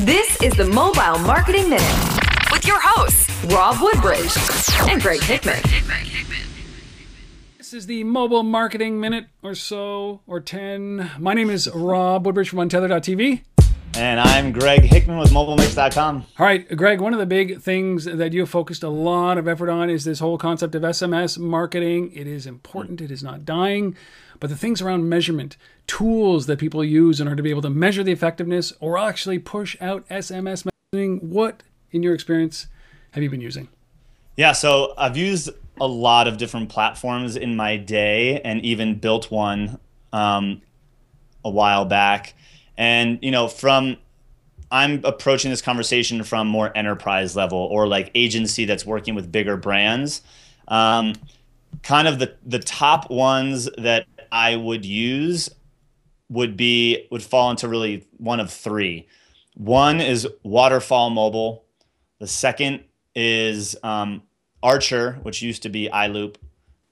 This is the Mobile Marketing Minute with your hosts, Rob Woodbridge and Greg Hickman. This is the Mobile Marketing Minute or so, or 10. My name is Rob Woodbridge from Untether.tv. And I'm Greg Hickman with MobileMix.com. All right, Greg, one of the big things that you have focused a lot of effort on is this whole concept of SMS marketing. It is important, it is not dying, but the things around measurement, tools that people use in order to be able to measure the effectiveness or actually push out SMS messaging, what, in your experience, have you been using? Yeah, so I've used a lot of different platforms in my day and even built one um, a while back. And, you know, from I'm approaching this conversation from more enterprise level or like agency that's working with bigger brands. Um, kind of the the top ones that I would use would be would fall into really one of three. One is Waterfall Mobile. The second is um, Archer, which used to be iLoop,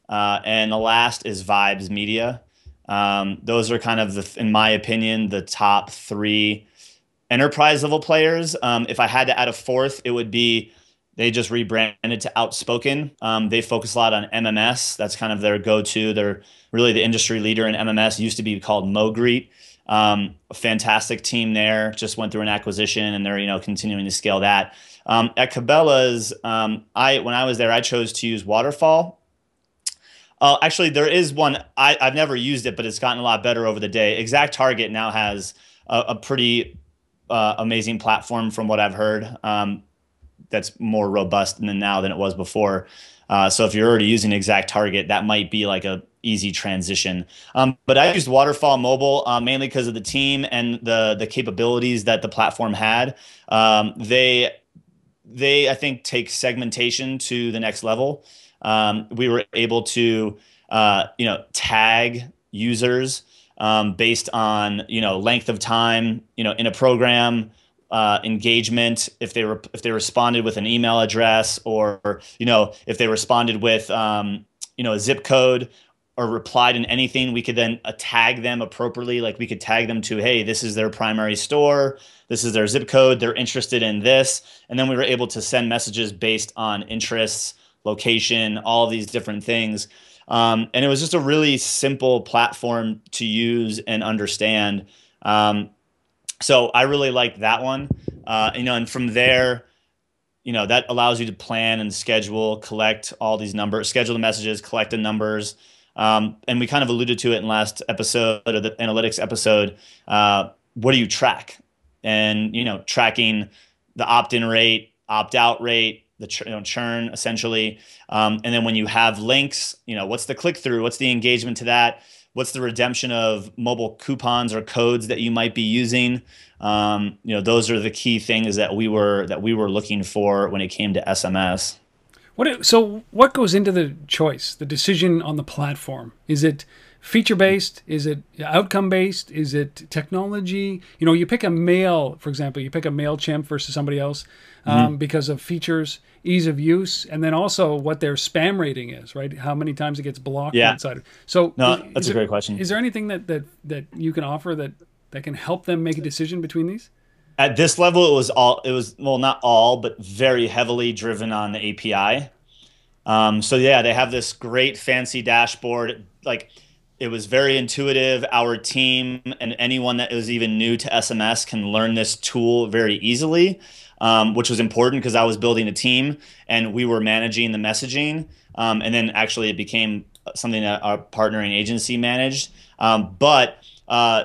uh, and the last is Vibes Media. Um, those are kind of the, in my opinion, the top three enterprise level players. Um, if I had to add a fourth, it would be they just rebranded to Outspoken. Um, they focus a lot on MMS. That's kind of their go-to. They're really the industry leader in MMS. Used to be called MoGreet. Um, fantastic team there. Just went through an acquisition, and they're you know continuing to scale that. Um, at Cabela's, um, I when I was there, I chose to use Waterfall uh, actually, there is one. I, have never used it, but it's gotten a lot better over the day. Exact Target now has a, a pretty uh, amazing platform, from what I've heard. Um, that's more robust than now than it was before. Uh, so if you're already using exact target, that might be like a easy transition. Um, but I used Waterfall Mobile uh, mainly because of the team and the the capabilities that the platform had. Um, they they I think take segmentation to the next level um, we were able to uh, you know tag users um, based on you know length of time you know in a program uh, engagement if they were if they responded with an email address or you know if they responded with um, you know a zip code or replied in anything we could then uh, tag them appropriately like we could tag them to hey this is their primary store this is their zip code they're interested in this and then we were able to send messages based on interests location, all these different things. Um, and it was just a really simple platform to use and understand. Um, so I really liked that one. Uh, you know, and from there, you know, that allows you to plan and schedule, collect all these numbers, schedule the messages, collect the numbers. Um, and we kind of alluded to it in last episode of the analytics episode. Uh, what do you track? And you know, tracking the opt-in rate, opt-out rate, the ch- you know, churn essentially. Um, and then when you have links, you know, what's the click through? What's the engagement to that? What's the redemption of mobile coupons or codes that you might be using? Um, you know, those are the key things that we were that we were looking for when it came to SMS. What so what goes into the choice, the decision on the platform? Is it feature based? Is it outcome based? Is it technology? You know, you pick a mail, for example, you pick a MailChimp versus somebody else um, mm-hmm. because of features, ease of use, and then also what their spam rating is, right? How many times it gets blocked yeah. inside. So, no, that's a there, great question. Is there anything that, that, that you can offer that, that can help them make a decision between these? At this level, it was all, it was, well, not all, but very heavily driven on the API. Um, so yeah, they have this great fancy dashboard. Like, it was very intuitive. Our team and anyone that is even new to SMS can learn this tool very easily, um, which was important because I was building a team and we were managing the messaging. Um, and then actually it became something that our partnering agency managed. Um, but uh,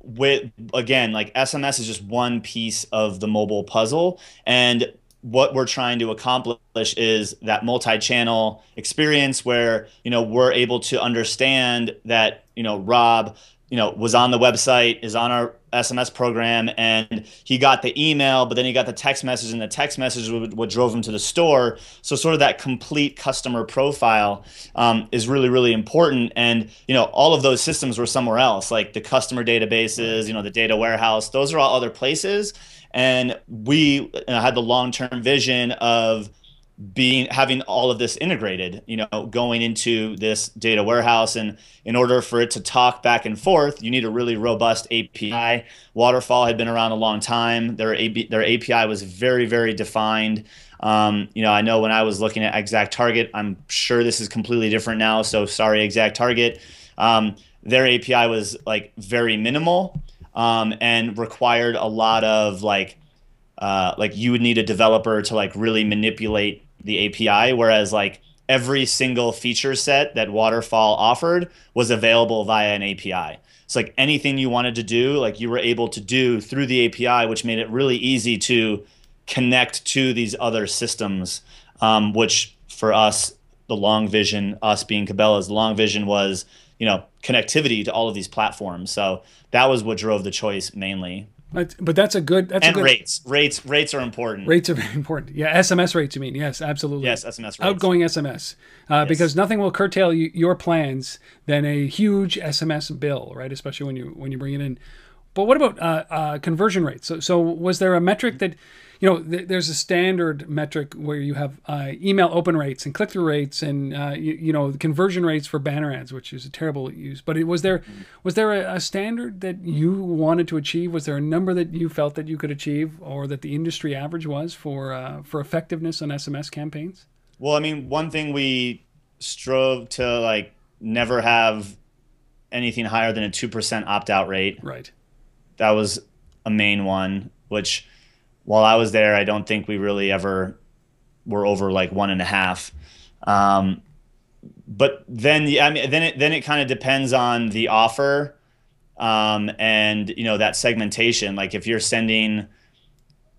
with again, like SMS is just one piece of the mobile puzzle, and what we're trying to accomplish is that multi-channel experience where you know we're able to understand that you know Rob you know was on the website is on our SMS program and he got the email but then he got the text message and the text message what, what drove him to the store. So sort of that complete customer profile um, is really really important. And you know all of those systems were somewhere else like the customer databases you know the data warehouse those are all other places. And we you know, had the long term vision of being having all of this integrated you know going into this data warehouse. And in order for it to talk back and forth you need a really robust api waterfall had been around a long time. Their, AB, their api was very very defined. Um, you know i know when i was looking at exact target i'm sure this is completely different now so sorry exact target. Um, their api was like very minimal um, and required a lot of like uh, like you would need a developer to like really manipulate the API, whereas like every single feature set that Waterfall offered was available via an API. It's like anything you wanted to do, like you were able to do through the API, which made it really easy to connect to these other systems. Um, which for us, the long vision, us being Cabela's, the long vision was, you know, connectivity to all of these platforms. So that was what drove the choice mainly. But, but that's a good. That's and a good, rates, rates, rates are important. Rates are very important. Yeah, SMS rates. You mean? Yes, absolutely. Yes, SMS rates. Outgoing SMS, uh, yes. because nothing will curtail you, your plans than a huge SMS bill, right? Especially when you when you bring it in. But what about uh, uh, conversion rates? So, so was there a metric that you know, th- there's a standard metric where you have uh, email open rates and click through rates and uh, you, you, know conversion rates for banner ads, which is a terrible use. But it, was there was there a, a, standard that you wanted to achieve? Was there a number that you felt that you could achieve, or that the industry average was for uh, for effectiveness on SMS campaigns? Well, I mean, one thing we strove to like never have anything higher than a two percent opt out rate. Right. That was a main one, which while I was there, I don't think we really ever were over like one and a half. Um, but then, I mean, then it then it kind of depends on the offer, um, and you know that segmentation. Like if you're sending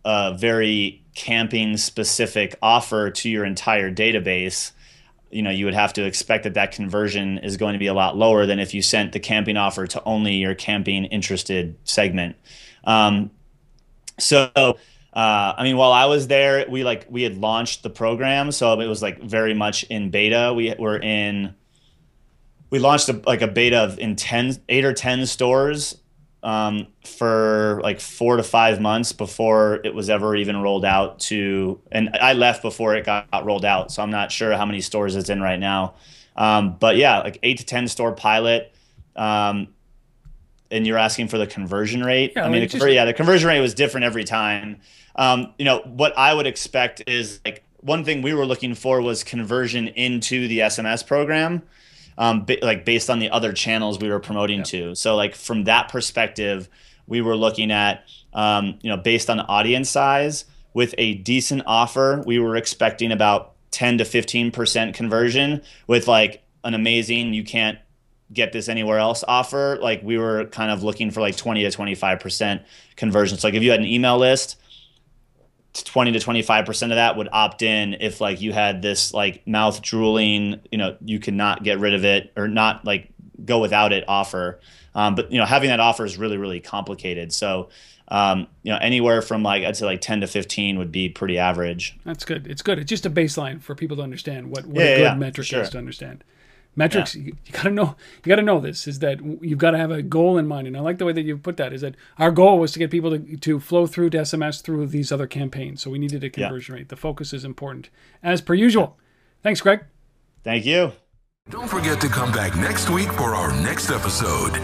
a very camping specific offer to your entire database, you know you would have to expect that that conversion is going to be a lot lower than if you sent the camping offer to only your camping interested segment. Um, so uh, I mean, while I was there, we like we had launched the program, so it was like very much in beta. We were in, we launched a, like a beta of in 10, eight or ten stores um, for like four to five months before it was ever even rolled out to. And I left before it got, got rolled out, so I'm not sure how many stores it's in right now. Um, but yeah, like eight to ten store pilot. Um, and you're asking for the conversion rate. Yeah, I mean, the, just, yeah, the conversion rate was different every time. Um, you know, what I would expect is like one thing we were looking for was conversion into the SMS program, um, like based on the other channels we were promoting to. So like from that perspective, we were looking at, um, you know, based on audience size with a decent offer, we were expecting about 10 to 15% conversion with like an amazing, you can't get this anywhere else offer. Like we were kind of looking for like 20 to 25% conversion. So like if you had an email list, 20 to 25% of that would opt in if like you had this like mouth drooling you know you could not get rid of it or not like go without it offer um, but you know having that offer is really really complicated so um, you know anywhere from like i'd say like 10 to 15 would be pretty average that's good it's good it's just a baseline for people to understand what, what yeah, a good yeah, metric sure. is to understand metrics yeah. you, you got to know you got to know this is that you've got to have a goal in mind and i like the way that you put that is that our goal was to get people to, to flow through to sms through these other campaigns so we needed a conversion yeah. rate. The focus is important as per usual. Thanks greg. Thank you. Don't forget to come back next week for our next episode